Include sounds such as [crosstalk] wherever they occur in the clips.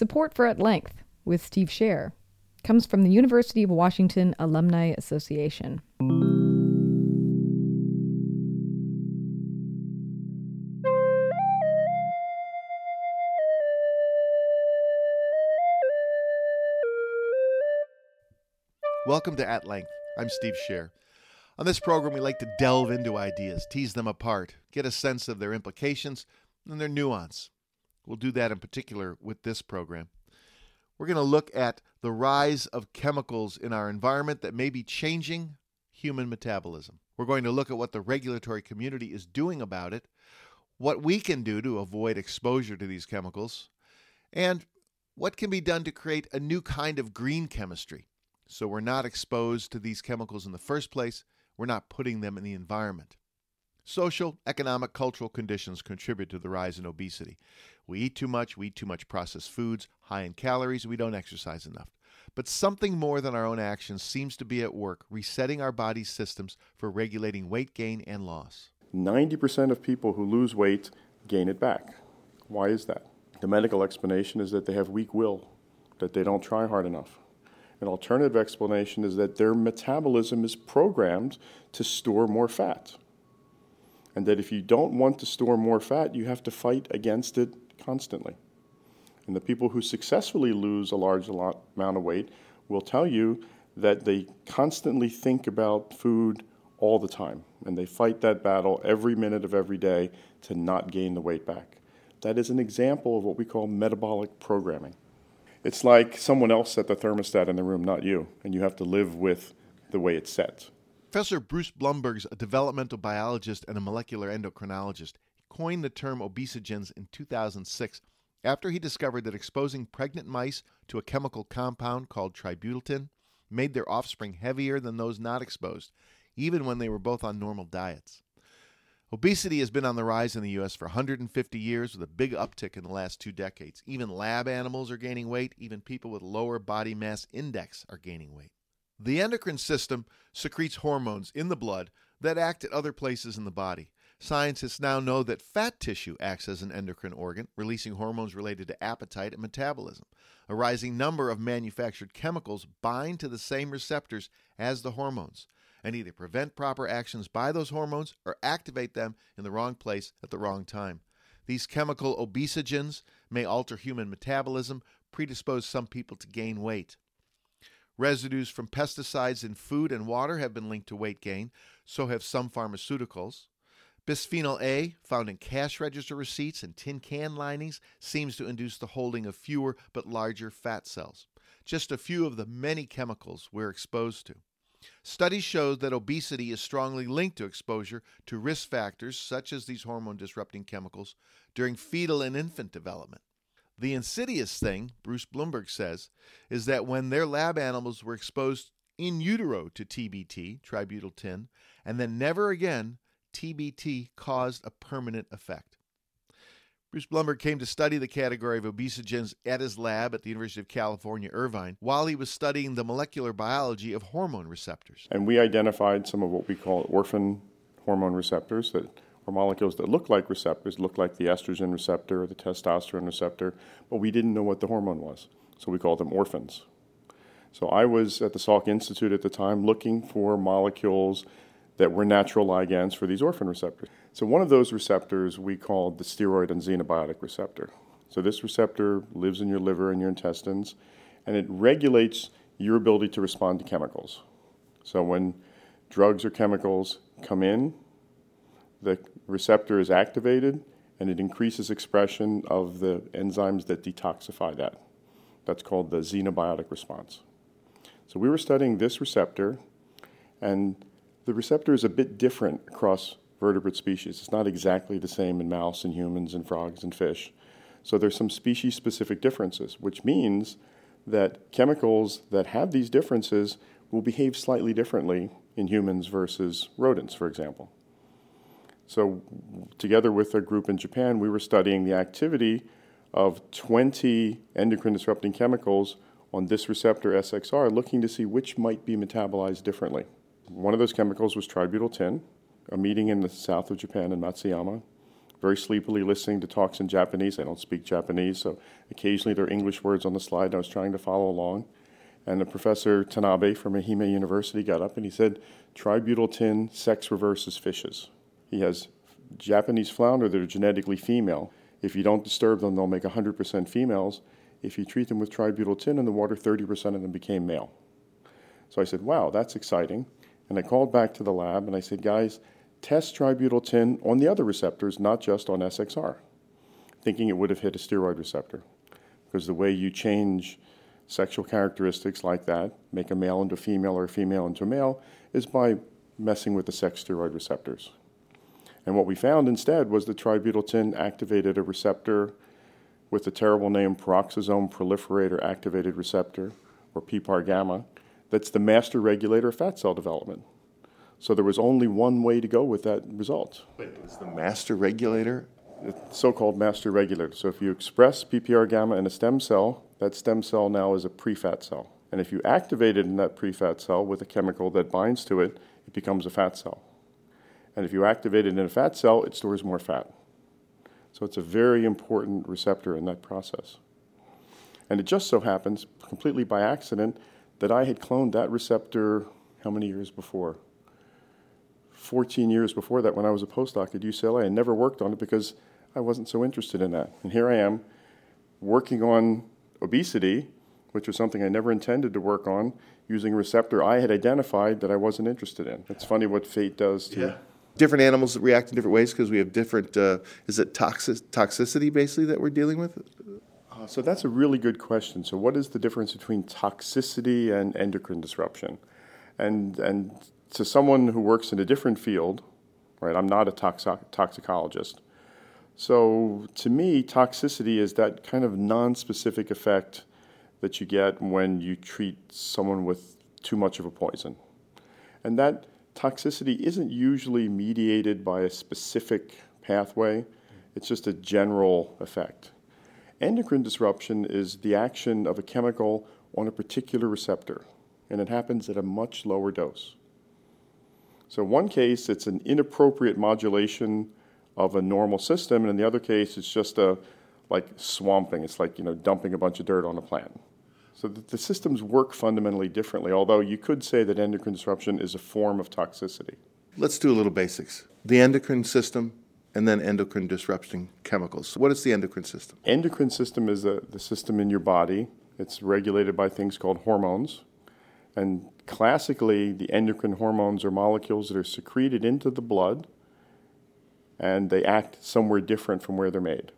Support for At Length with Steve Scher comes from the University of Washington Alumni Association. Welcome to At Length. I'm Steve Scher. On this program, we like to delve into ideas, tease them apart, get a sense of their implications and their nuance. We'll do that in particular with this program. We're going to look at the rise of chemicals in our environment that may be changing human metabolism. We're going to look at what the regulatory community is doing about it, what we can do to avoid exposure to these chemicals, and what can be done to create a new kind of green chemistry so we're not exposed to these chemicals in the first place, we're not putting them in the environment. Social, economic, cultural conditions contribute to the rise in obesity. We eat too much, we eat too much processed foods, high in calories, we don't exercise enough. But something more than our own actions seems to be at work, resetting our body's systems for regulating weight gain and loss. 90% of people who lose weight gain it back. Why is that? The medical explanation is that they have weak will, that they don't try hard enough. An alternative explanation is that their metabolism is programmed to store more fat. And that if you don't want to store more fat, you have to fight against it constantly. And the people who successfully lose a large amount of weight will tell you that they constantly think about food all the time. And they fight that battle every minute of every day to not gain the weight back. That is an example of what we call metabolic programming. It's like someone else set the thermostat in the room, not you, and you have to live with the way it's set. Professor Bruce Blumberg's a developmental biologist and a molecular endocrinologist. He coined the term obesogens in 2006 after he discovered that exposing pregnant mice to a chemical compound called tributyltin made their offspring heavier than those not exposed, even when they were both on normal diets. Obesity has been on the rise in the U.S. for 150 years with a big uptick in the last two decades. Even lab animals are gaining weight, even people with lower body mass index are gaining weight. The endocrine system secretes hormones in the blood that act at other places in the body. Scientists now know that fat tissue acts as an endocrine organ, releasing hormones related to appetite and metabolism. A rising number of manufactured chemicals bind to the same receptors as the hormones and either prevent proper actions by those hormones or activate them in the wrong place at the wrong time. These chemical obesogens may alter human metabolism, predispose some people to gain weight. Residues from pesticides in food and water have been linked to weight gain, so have some pharmaceuticals. Bisphenol A, found in cash register receipts and tin can linings, seems to induce the holding of fewer but larger fat cells. Just a few of the many chemicals we're exposed to. Studies show that obesity is strongly linked to exposure to risk factors such as these hormone disrupting chemicals during fetal and infant development. The insidious thing, Bruce Blumberg says, is that when their lab animals were exposed in utero to TBT, tributyltin, and then never again, TBT caused a permanent effect. Bruce Blumberg came to study the category of obesogens at his lab at the University of California, Irvine, while he was studying the molecular biology of hormone receptors. And we identified some of what we call orphan hormone receptors that molecules that look like receptors, look like the estrogen receptor or the testosterone receptor, but we didn't know what the hormone was. So we called them orphans. So I was at the Salk Institute at the time looking for molecules that were natural ligands for these orphan receptors. So one of those receptors we called the steroid and xenobiotic receptor. So this receptor lives in your liver and your intestines, and it regulates your ability to respond to chemicals. So when drugs or chemicals come in, the receptor is activated and it increases expression of the enzymes that detoxify that. That's called the xenobiotic response. So we were studying this receptor, and the receptor is a bit different across vertebrate species. It's not exactly the same in mouse and humans and frogs and fish. So there's some species specific differences, which means that chemicals that have these differences will behave slightly differently in humans versus rodents, for example. So, together with a group in Japan, we were studying the activity of 20 endocrine disrupting chemicals on this receptor SXR, looking to see which might be metabolized differently. One of those chemicals was tributyltin. A meeting in the south of Japan in Matsuyama very sleepily listening to talks in Japanese. I don't speak Japanese, so occasionally there are English words on the slide, and I was trying to follow along. And the professor Tanabe from Ehime University got up and he said, Tributyl tin sex reverses fishes. He has Japanese flounder that are genetically female. If you don't disturb them, they'll make 100% females. If you treat them with tributyl tin in the water, 30% of them became male. So I said, wow, that's exciting. And I called back to the lab and I said, guys, test tributyl tin on the other receptors, not just on SXR, thinking it would have hit a steroid receptor. Because the way you change sexual characteristics like that, make a male into a female or a female into a male, is by messing with the sex steroid receptors. And what we found instead was that tributyltin activated a receptor with the terrible name peroxisome proliferator activated receptor, or PPAR gamma, that's the master regulator of fat cell development. So there was only one way to go with that result. Wait, it's the master regulator? The so-called master regulator. So if you express PPAR gamma in a stem cell, that stem cell now is a pre-fat cell. And if you activate it in that pre-fat cell with a chemical that binds to it, it becomes a fat cell. And if you activate it in a fat cell, it stores more fat. So it's a very important receptor in that process. And it just so happens, completely by accident, that I had cloned that receptor how many years before? 14 years before that when I was a postdoc at UCLA. I never worked on it because I wasn't so interested in that. And here I am working on obesity, which was something I never intended to work on, using a receptor I had identified that I wasn't interested in. It's funny what fate does to yeah. Different animals react in different ways because we have different. Uh, is it toxic, toxicity basically that we're dealing with? Uh, so that's a really good question. So what is the difference between toxicity and endocrine disruption? And and to someone who works in a different field, right? I'm not a toxic, toxicologist. So to me, toxicity is that kind of non-specific effect that you get when you treat someone with too much of a poison. And that toxicity isn't usually mediated by a specific pathway, it's just a general effect. Endocrine disruption is the action of a chemical on a particular receptor, and it happens at a much lower dose. So, one case, it's an inappropriate modulation of a normal system, and in the other case, it's just a like swamping. It's like you know dumping a bunch of dirt on a plant. So the, the systems work fundamentally differently. Although you could say that endocrine disruption is a form of toxicity. Let's do a little basics. The endocrine system and then endocrine disrupting chemicals. What is the endocrine system? Endocrine system is a, the system in your body. It's regulated by things called hormones. And classically, the endocrine hormones are molecules that are secreted into the blood and they act somewhere different from where they're made.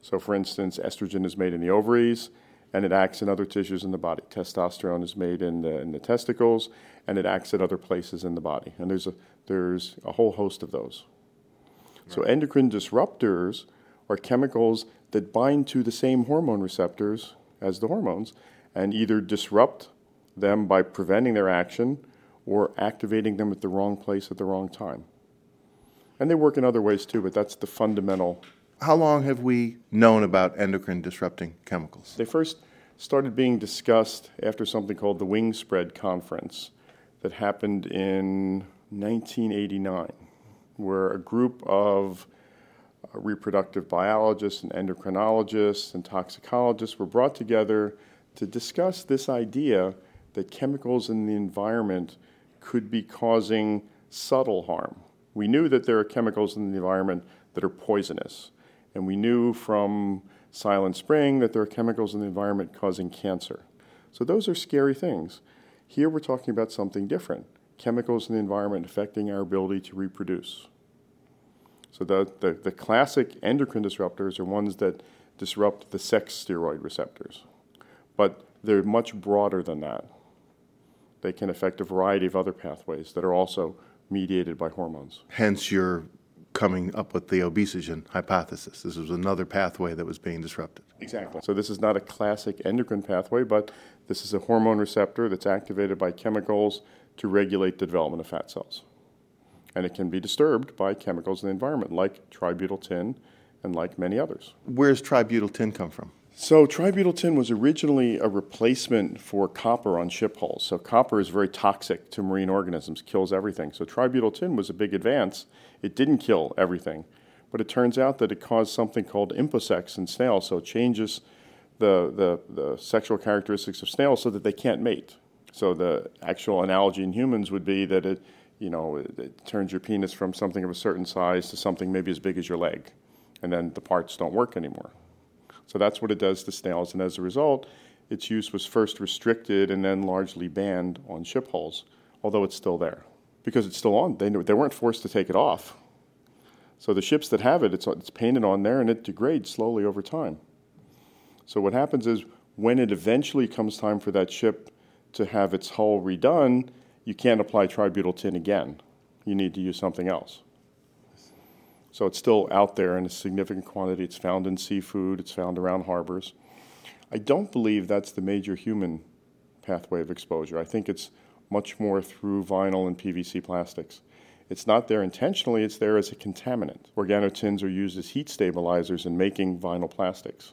So, for instance, estrogen is made in the ovaries and it acts in other tissues in the body. Testosterone is made in the, in the testicles and it acts at other places in the body. And there's a, there's a whole host of those. So, endocrine disruptors are chemicals that bind to the same hormone receptors as the hormones and either disrupt them by preventing their action or activating them at the wrong place at the wrong time. And they work in other ways too, but that's the fundamental. How long have we known about endocrine disrupting chemicals? They first started being discussed after something called the Wingspread Conference that happened in 1989, where a group of uh, reproductive biologists and endocrinologists and toxicologists were brought together to discuss this idea that chemicals in the environment could be causing subtle harm. We knew that there are chemicals in the environment that are poisonous, and we knew from Silent Spring that there are chemicals in the environment causing cancer. So those are scary things. Here we're talking about something different chemicals in the environment affecting our ability to reproduce. So the, the, the classic endocrine disruptors are ones that disrupt the sex steroid receptors, but they're much broader than that they can affect a variety of other pathways that are also mediated by hormones. Hence, you're coming up with the obesogen hypothesis. This was another pathway that was being disrupted. Exactly. So, this is not a classic endocrine pathway, but this is a hormone receptor that's activated by chemicals to regulate the development of fat cells. And it can be disturbed by chemicals in the environment, like tributyl tin and like many others. Where does tributyl tin come from? So tributyl tin was originally a replacement for copper on ship hulls. So copper is very toxic to marine organisms, kills everything. So tributyl tin was a big advance. It didn't kill everything, But it turns out that it caused something called imposex in snails, so it changes the, the, the sexual characteristics of snails so that they can't mate. So the actual analogy in humans would be that it, you know, it, it, turns your penis from something of a certain size to something maybe as big as your leg, and then the parts don't work anymore. So that's what it does to snails, and as a result, its use was first restricted and then largely banned on ship hulls, although it's still there because it's still on. They they weren't forced to take it off. So the ships that have it, it's it's painted on there, and it degrades slowly over time. So what happens is when it eventually comes time for that ship to have its hull redone, you can't apply tributyl tin again. You need to use something else. So it's still out there in a significant quantity. It's found in seafood, it's found around harbors. I don't believe that's the major human pathway of exposure. I think it's much more through vinyl and PVC plastics. It's not there intentionally, it's there as a contaminant. Organotins are used as heat stabilizers in making vinyl plastics.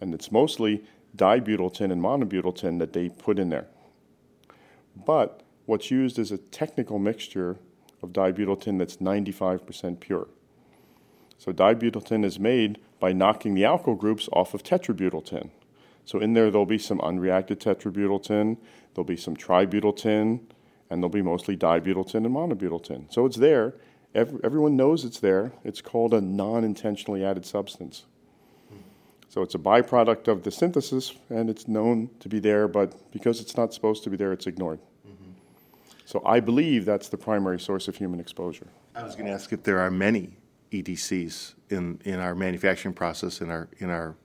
And it's mostly dibutyltin and monobutyltin that they put in there. But what's used is a technical mixture of dibutyltin that's 95% pure. So dibutyltin is made by knocking the alkyl groups off of tetrabutyltin. So in there, there'll be some unreacted tetrabutyltin, there'll be some tributyltin, and there'll be mostly dibutyltin and monobutyltin. So it's there. Every, everyone knows it's there. It's called a non-intentionally added substance. So it's a byproduct of the synthesis, and it's known to be there, but because it's not supposed to be there, it's ignored. Mm-hmm. So I believe that's the primary source of human exposure. I was going to ask if there are many EDCs in, in our manufacturing process in our in our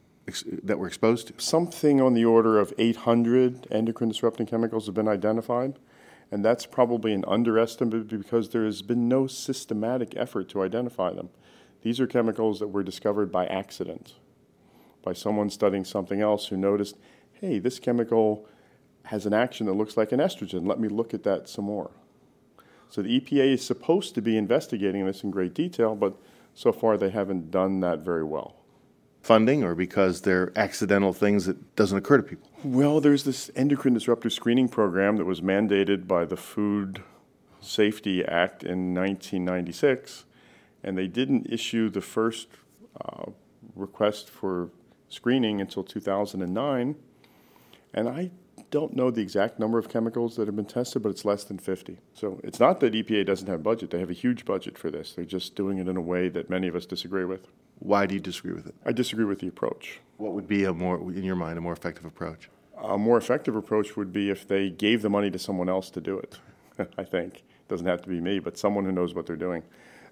that we're exposed to. Something on the order of 800 endocrine disrupting chemicals have been identified, and that's probably an underestimate because there has been no systematic effort to identify them. These are chemicals that were discovered by accident, by someone studying something else who noticed, hey, this chemical has an action that looks like an estrogen. Let me look at that some more. So the EPA is supposed to be investigating this in great detail, but so far they haven't done that very well. Funding or because they're accidental things that doesn't occur to people? Well, there's this endocrine disruptor screening program that was mandated by the Food Safety Act in 1996, and they didn't issue the first uh, request for screening until 2009. And I don't know the exact number of chemicals that have been tested, but it's less than 50. So it's not that EPA doesn't have budget. They have a huge budget for this. They're just doing it in a way that many of us disagree with. Why do you disagree with it? I disagree with the approach. What would be a more, in your mind, a more effective approach? A more effective approach would be if they gave the money to someone else to do it, [laughs] I think. It doesn't have to be me, but someone who knows what they're doing.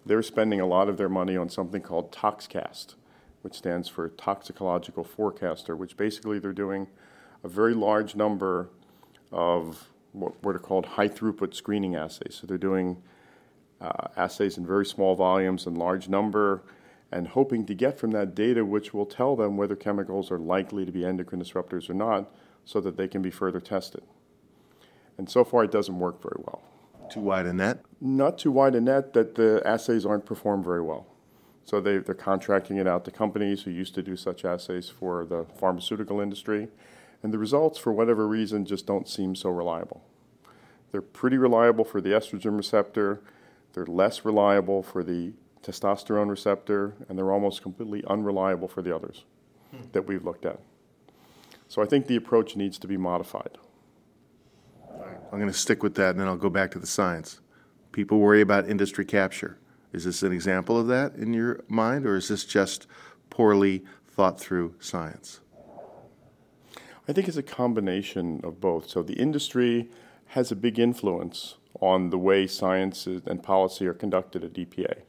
They're spending a lot of their money on something called ToxCast, which stands for Toxicological Forecaster, which basically they're doing – a very large number of what, are called high throughput screening assays. So they're doing uh, assays in very small volumes and large number and hoping to get from that data which will tell them whether chemicals are likely to be endocrine disruptors or not so that they can be further tested. And so far it doesn't work very well. Too wide a net? Not too wide a net that the assays aren't performed very well. So they, they're contracting it out to companies who used to do such assays for the pharmaceutical industry and the results, for whatever reason, just don't seem so reliable. They're pretty reliable for the estrogen receptor, they're less reliable for the testosterone receptor, and they're almost completely unreliable for the others hmm. that we've looked at. So I think the approach needs to be modified. I'm going to stick with that and then I'll go back to the science. People worry about industry capture. Is this an example of that in your mind, or is this just poorly thought through science? I think it's a combination of both. So the industry has a big influence on the way science and policy are conducted at EPA.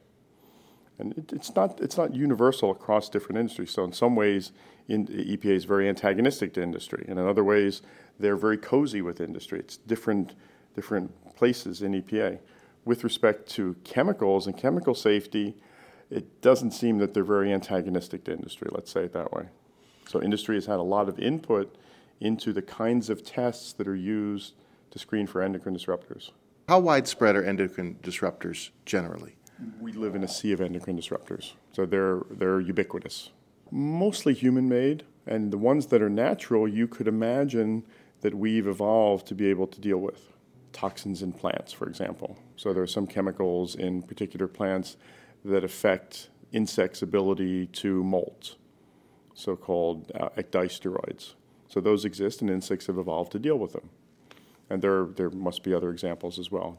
And it, it's, not, it's not universal across different industries. So in some ways, in, EPA is very antagonistic to industry. And in other ways, they're very cozy with industry. It's different, different places in EPA. With respect to chemicals and chemical safety, it doesn't seem that they're very antagonistic to industry, let's say it that way. So industry has had a lot of input into the kinds of tests that are used to screen for endocrine disruptors. How widespread are endocrine disruptors generally? We live in a sea of endocrine disruptors, so they're, they're ubiquitous. Mostly human made, and the ones that are natural, you could imagine that we've evolved to be able to deal with. Toxins in plants, for example. So there are some chemicals in particular plants that affect insects' ability to molt, so called uh, ecdysteroids. So those exist, and insects have evolved to deal with them. And there, there must be other examples as well.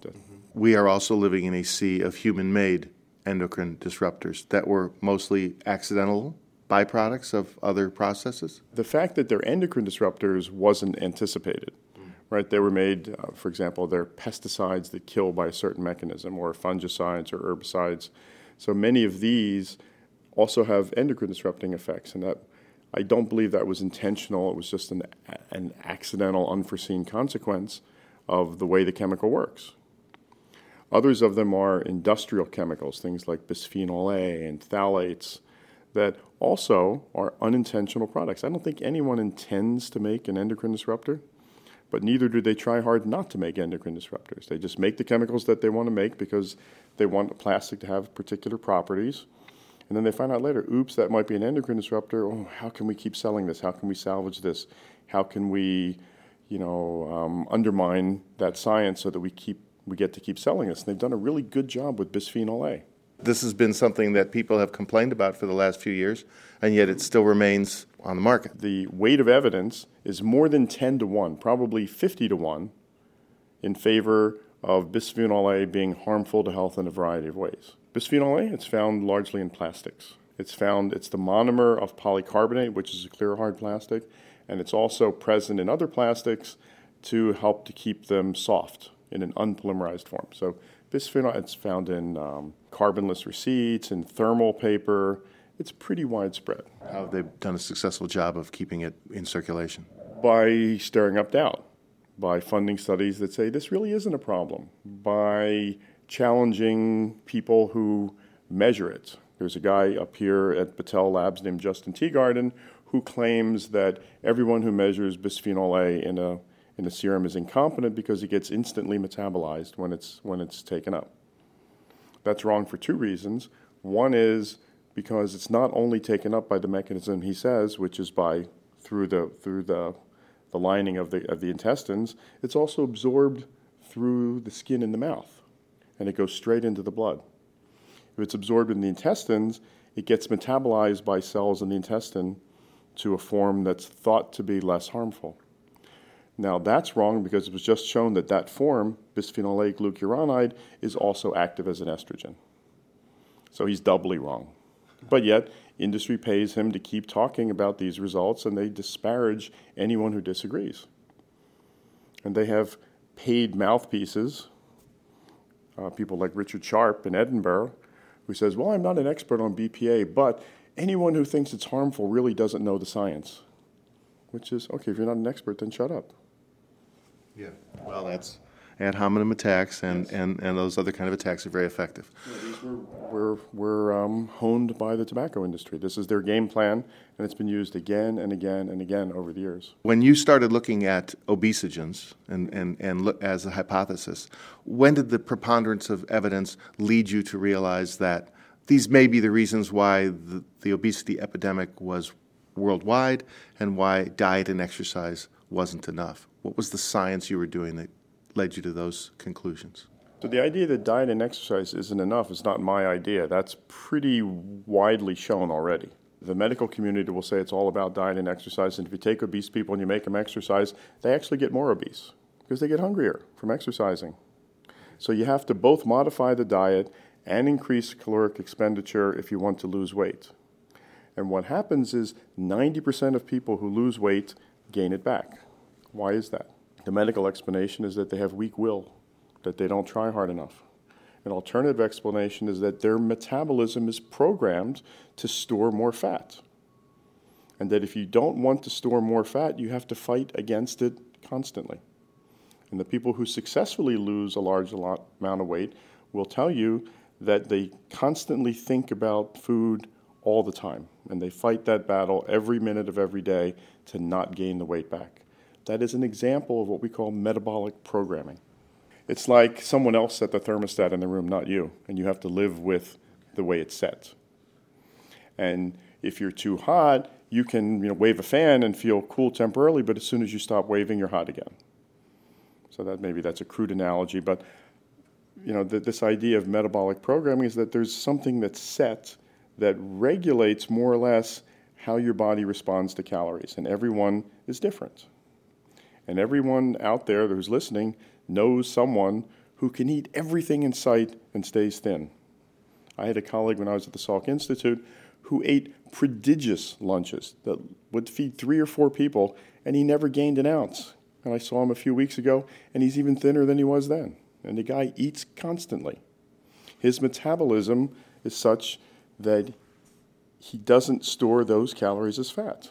We are also living in a sea of human made endocrine disruptors that were mostly accidental byproducts of other processes? The fact that they're endocrine disruptors wasn't anticipated. Right, they were made, uh, for example, they're pesticides that kill by a certain mechanism, or fungicides or herbicides. So many of these also have endocrine disrupting effects, and that I don't believe that was intentional. It was just an, an accidental, unforeseen consequence of the way the chemical works. Others of them are industrial chemicals, things like bisphenol A and phthalates, that also are unintentional products. I don't think anyone intends to make an endocrine disruptor, but neither do they try hard not to make endocrine disruptors. They just make the chemicals that they want to make because they want plastic to have particular properties. And then they find out later, oops, that might be an endocrine disruptor. Oh, how can we keep selling this? How can we salvage this? How can we, you know, um, undermine that science so that we keep we get to keep selling this? And they've done a really good job with bisphenol A. This has been something that people have complained about for the last few years, and yet it still remains on the market. The weight of evidence is more than 10 to 1, probably 50 to 1, in favor of bisphenol A being harmful to health in a variety of ways. Bisphenol A, it's found largely in plastics. It's found, it's the monomer of polycarbonate, which is a clear hard plastic, and it's also present in other plastics to help to keep them soft in an unpolymerized form. So bisphenol, it's found in um, carbonless receipts and thermal paper. It's pretty widespread. How have they done a successful job of keeping it in circulation? By stirring up doubt, by funding studies that say this really isn't a problem, by challenging people who measure it. There's a guy up here at Battelle Labs named Justin Teagarden who claims that everyone who measures bisphenol A in a in the serum is incompetent because it gets instantly metabolized when it's, when it's taken up. That's wrong for two reasons. One is because it's not only taken up by the mechanism he says, which is by through the through the the lining of the of the intestines, it's also absorbed through the skin in the mouth, and it goes straight into the blood. If it's absorbed in the intestines, it gets metabolized by cells in the intestine to a form that's thought to be less harmful. Now that's wrong because it was just shown that that form, bisphenol A glucuronide, is also active as an estrogen. So he's doubly wrong. But yet, industry pays him to keep talking about these results and they disparage anyone who disagrees. And they have paid mouthpieces, uh, people like Richard Sharp in Edinburgh, who says, Well, I'm not an expert on BPA, but anyone who thinks it's harmful really doesn't know the science. Which is, okay, if you're not an expert, then shut up. Yeah. Well, that's ad hominem attacks, and, yes. and, and those other kind of attacks are very effective. Yeah, these were, were, were um, honed by the tobacco industry. This is their game plan, and it's been used again and again and again over the years. When you started looking at obesogens and, and, and look, as a hypothesis, when did the preponderance of evidence lead you to realize that these may be the reasons why the, the obesity epidemic was worldwide and why diet and exercise wasn't enough? What was the science you were doing that led you to those conclusions? So the idea that diet and exercise isn't enough is not my idea. That's pretty widely shown already. The medical community will say it's all about diet and exercise, and if you take obese people and you make them exercise, they actually get more obese because they get hungrier from exercising. So you have to both modify the diet and increase caloric expenditure if you want to lose weight. And what happens is 90% of people who lose weight gain it back. Why is that? The medical explanation is that they have weak will, that they don't try hard enough. An alternative explanation is that their metabolism is programmed to store more fat. And that if you don't want to store more fat, you have to fight against it constantly. And the people who successfully lose a large amount of weight will tell you that they constantly think about food all the time. And they fight that battle every minute of every day to not gain the weight back. That is an example of what we call metabolic programming. It's like someone else set the thermostat in the room, not you, and you have to live with the way it's set. And if you're too hot, you can you know, wave a fan and feel cool temporarily, but as soon as you stop waving, you're hot again. So that maybe that's a crude analogy, but you know, the, this idea of metabolic programming is that there's something that's set that regulates more or less how your body responds to calories, and everyone is different. And everyone out there who's listening knows someone who can eat everything in sight and stays thin. I had a colleague when I was at the Salk Institute who ate prodigious lunches that would feed three or four people, and he never gained an ounce. And I saw him a few weeks ago, and he's even thinner than he was then. And the guy eats constantly. His metabolism is such that he doesn't store those calories as fat.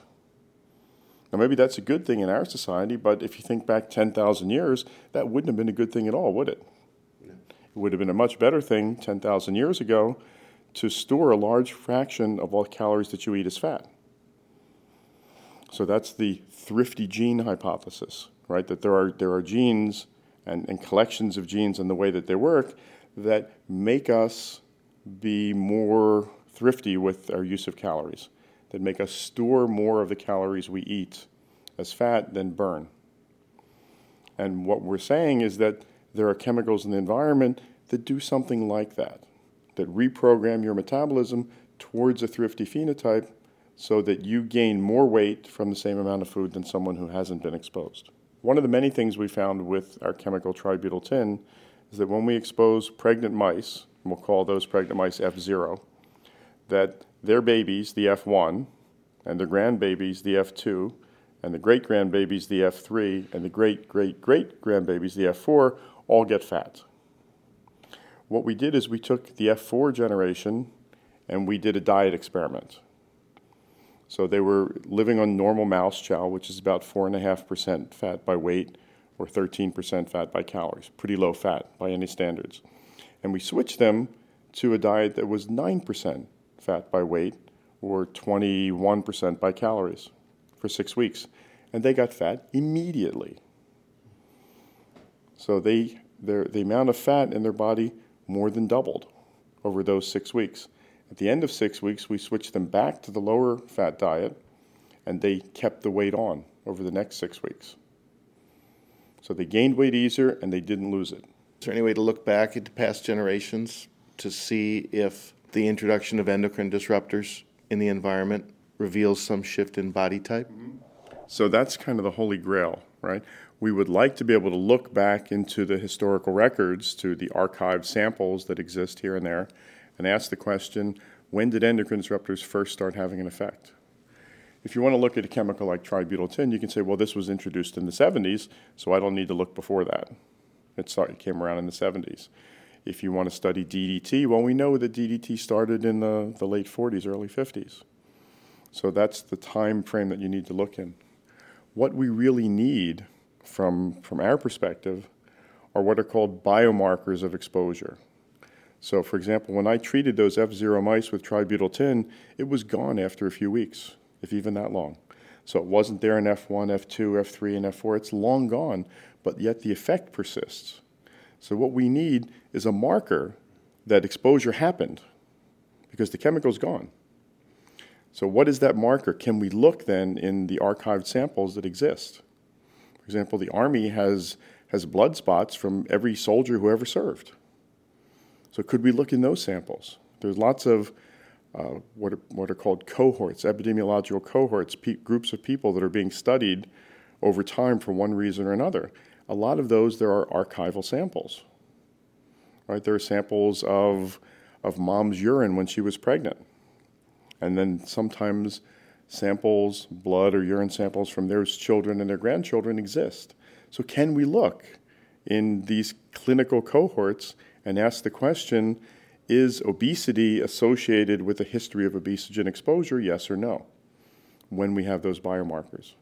Now, maybe that's a good thing in our society, but if you think back 10,000 years, that wouldn't have been a good thing at all, would it? It would have been a much better thing 10,000 years ago to store a large fraction of all calories that you eat as fat. So that's the thrifty gene hypothesis, right? That there are, there are genes and, and collections of genes and the way that they work that make us be more thrifty with our use of calories, that make us store more of the calories we eat as fat than burn. And what we're saying is that there are chemicals in the environment that do something like that, that reprogram your metabolism towards a thrifty phenotype so that you gain more weight from the same amount of food than someone who hasn't been exposed. One of the many things we found with our chemical tributyl tin is that when we expose pregnant mice, and we'll call those pregnant mice F0, that their babies, the F1, and their grandbabies, the F2, and the great grandbabies, the F3, and the great great great grandbabies, the F4, all get fat. What we did is we took the F4 generation and we did a diet experiment. So they were living on normal mouse chow, which is about 4.5% fat by weight or 13% fat by calories, pretty low fat by any standards. And we switched them to a diet that was 9% fat by weight or 21% by calories for six weeks. And they got fat immediately. So they, their, the amount of fat in their body more than doubled over those six weeks. At the end of six weeks, we switched them back to the lower fat diet, and they kept the weight on over the next six weeks. So they gained weight easier and they didn't lose it. Is there any way to look back into past generations to see if the introduction of endocrine disruptors in the environment reveals some shift in body type? Mm-hmm. So that's kind of the holy grail, right? We would like to be able to look back into the historical records, to the archived samples that exist here and there, and ask the question when did endocrine disruptors first start having an effect? If you want to look at a chemical like tributyl tin, you can say, well, this was introduced in the 70s, so I don't need to look before that. It, started, it came around in the 70s. If you want to study DDT, well, we know that DDT started in the, the late 40s, early 50s. So that's the time frame that you need to look in. What we really need from, from our perspective are what are called biomarkers of exposure. So, for example, when I treated those F0 mice with tributyl tin, it was gone after a few weeks, if even that long. So it wasn't there in F1, F2, F3, and F4. It's long gone, but yet the effect persists. So what we need is a marker that exposure happened because the chemical's gone. So what is that marker? Can we look then in the archived samples that exist? For example, the Army has, has blood spots from every soldier who ever served. So could we look in those samples? There's lots of uh, what, are, what are called cohorts, epidemiological cohorts, pe- groups of people that are being studied over time for one reason or another a lot of those there are archival samples. Right? There are samples of of mom's urine when she was pregnant. And then sometimes samples, blood or urine samples from their children and their grandchildren exist. So can we look in these clinical cohorts and ask the question, is obesity associated with a history of obesogen exposure, yes or no, when we have those biomarkers?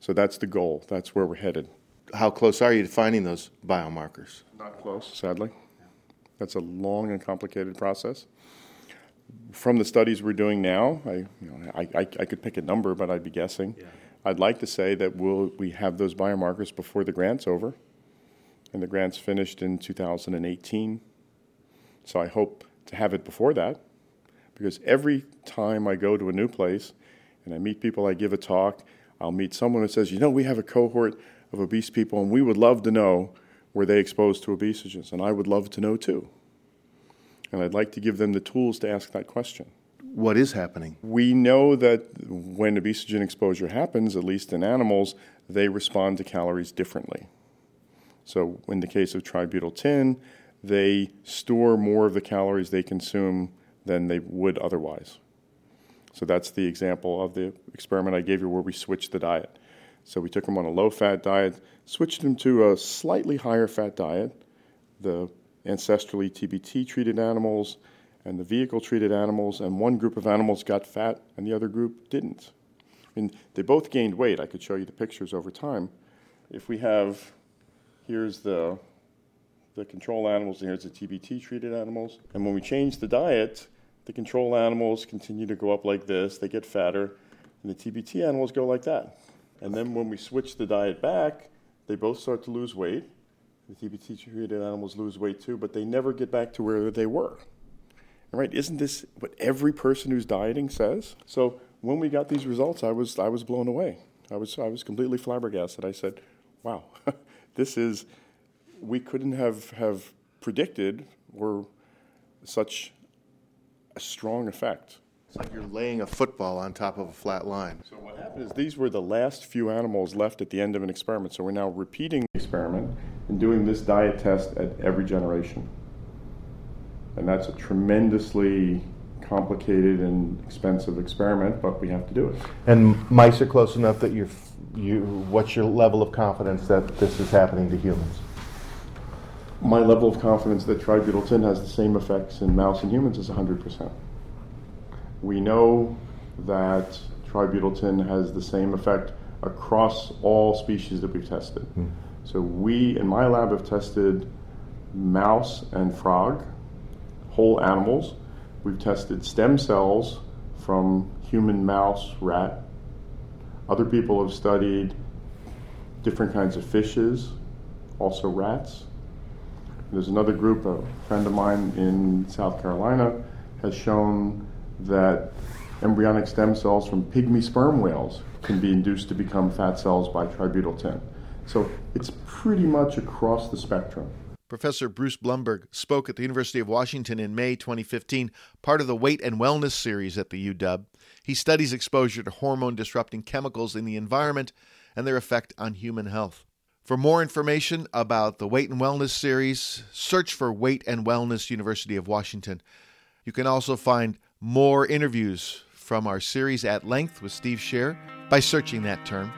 So that's the goal. That's where we're headed how close are you to finding those biomarkers? Not close, sadly. That's a long and complicated process. From the studies we're doing now, I, you know, I, I, I could pick a number, but I'd be guessing. Yeah. I'd like to say that we'll, we have those biomarkers before the grant's over, and the grant's finished in 2018. So I hope to have it before that, because every time I go to a new place and I meet people, I give a talk, I'll meet someone who says, you know, we have a cohort of obese people, and we would love to know were they exposed to obesogens, and I would love to know too. And I'd like to give them the tools to ask that question. what is happening? We know that when obesogen exposure happens, at least in animals, they respond to calories differently. So, in the case of tributyltin, they store more of the calories they consume than they would otherwise. So, that's the example of the experiment I gave you where we switched the diet. So, we took them on a low fat diet, switched them to a slightly higher fat diet. The ancestrally TBT treated animals and the vehicle treated animals, and one group of animals got fat and the other group didn't. I mean, they both gained weight. I could show you the pictures over time. If we have, here's the, the control animals, and here's the TBT treated animals. And when we change the diet, the control animals continue to go up like this, they get fatter, and the TBT animals go like that. And then when we switch the diet back, they both start to lose weight. The TBT treated animals lose weight too, but they never get back to where they were. Right? Isn't this what every person who's dieting says? So when we got these results, I was I was blown away. I was I was completely flabbergasted. I said, "Wow, [laughs] this is we couldn't have have predicted or such a strong effect." It's like you're laying a football on top of a flat line. So what happened is these were the last few animals left at the end of an experiment. So we're now repeating the experiment and doing this diet test at every generation. And that's a tremendously complicated and expensive experiment, but we have to do it. And mice are close enough that you're, you, what's your level of confidence that this is happening to humans? My level of confidence that tributyltin has the same effects in mouse and humans is 100%. We know that tributyltin has the same effect across all species that we've tested. Mm. So we, in my lab, have tested mouse and frog, whole animals. We've tested stem cells from human, mouse, rat. Other people have studied different kinds of fishes, also rats. There's another group, a friend of mine in South Carolina has shown that embryonic stem cells from pygmy sperm whales can be induced to become fat cells by tributyltin. So it's pretty much across the spectrum. Professor Bruce Blumberg spoke at the University of Washington in May 2015, part of the Weight and Wellness series at the UW. He studies exposure to hormone disrupting chemicals in the environment and their effect on human health. For more information about the Weight and Wellness series, search for Weight and Wellness University of Washington. You can also find more interviews from our series at length with Steve Scher by searching that term.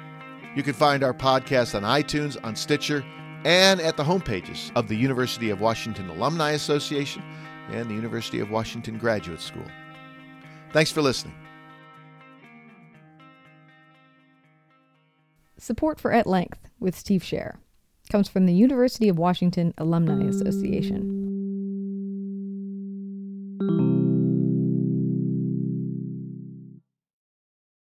You can find our podcast on iTunes, on Stitcher, and at the homepages of the University of Washington Alumni Association and the University of Washington Graduate School. Thanks for listening. Support for At Length with Steve Scher comes from the University of Washington Alumni Association.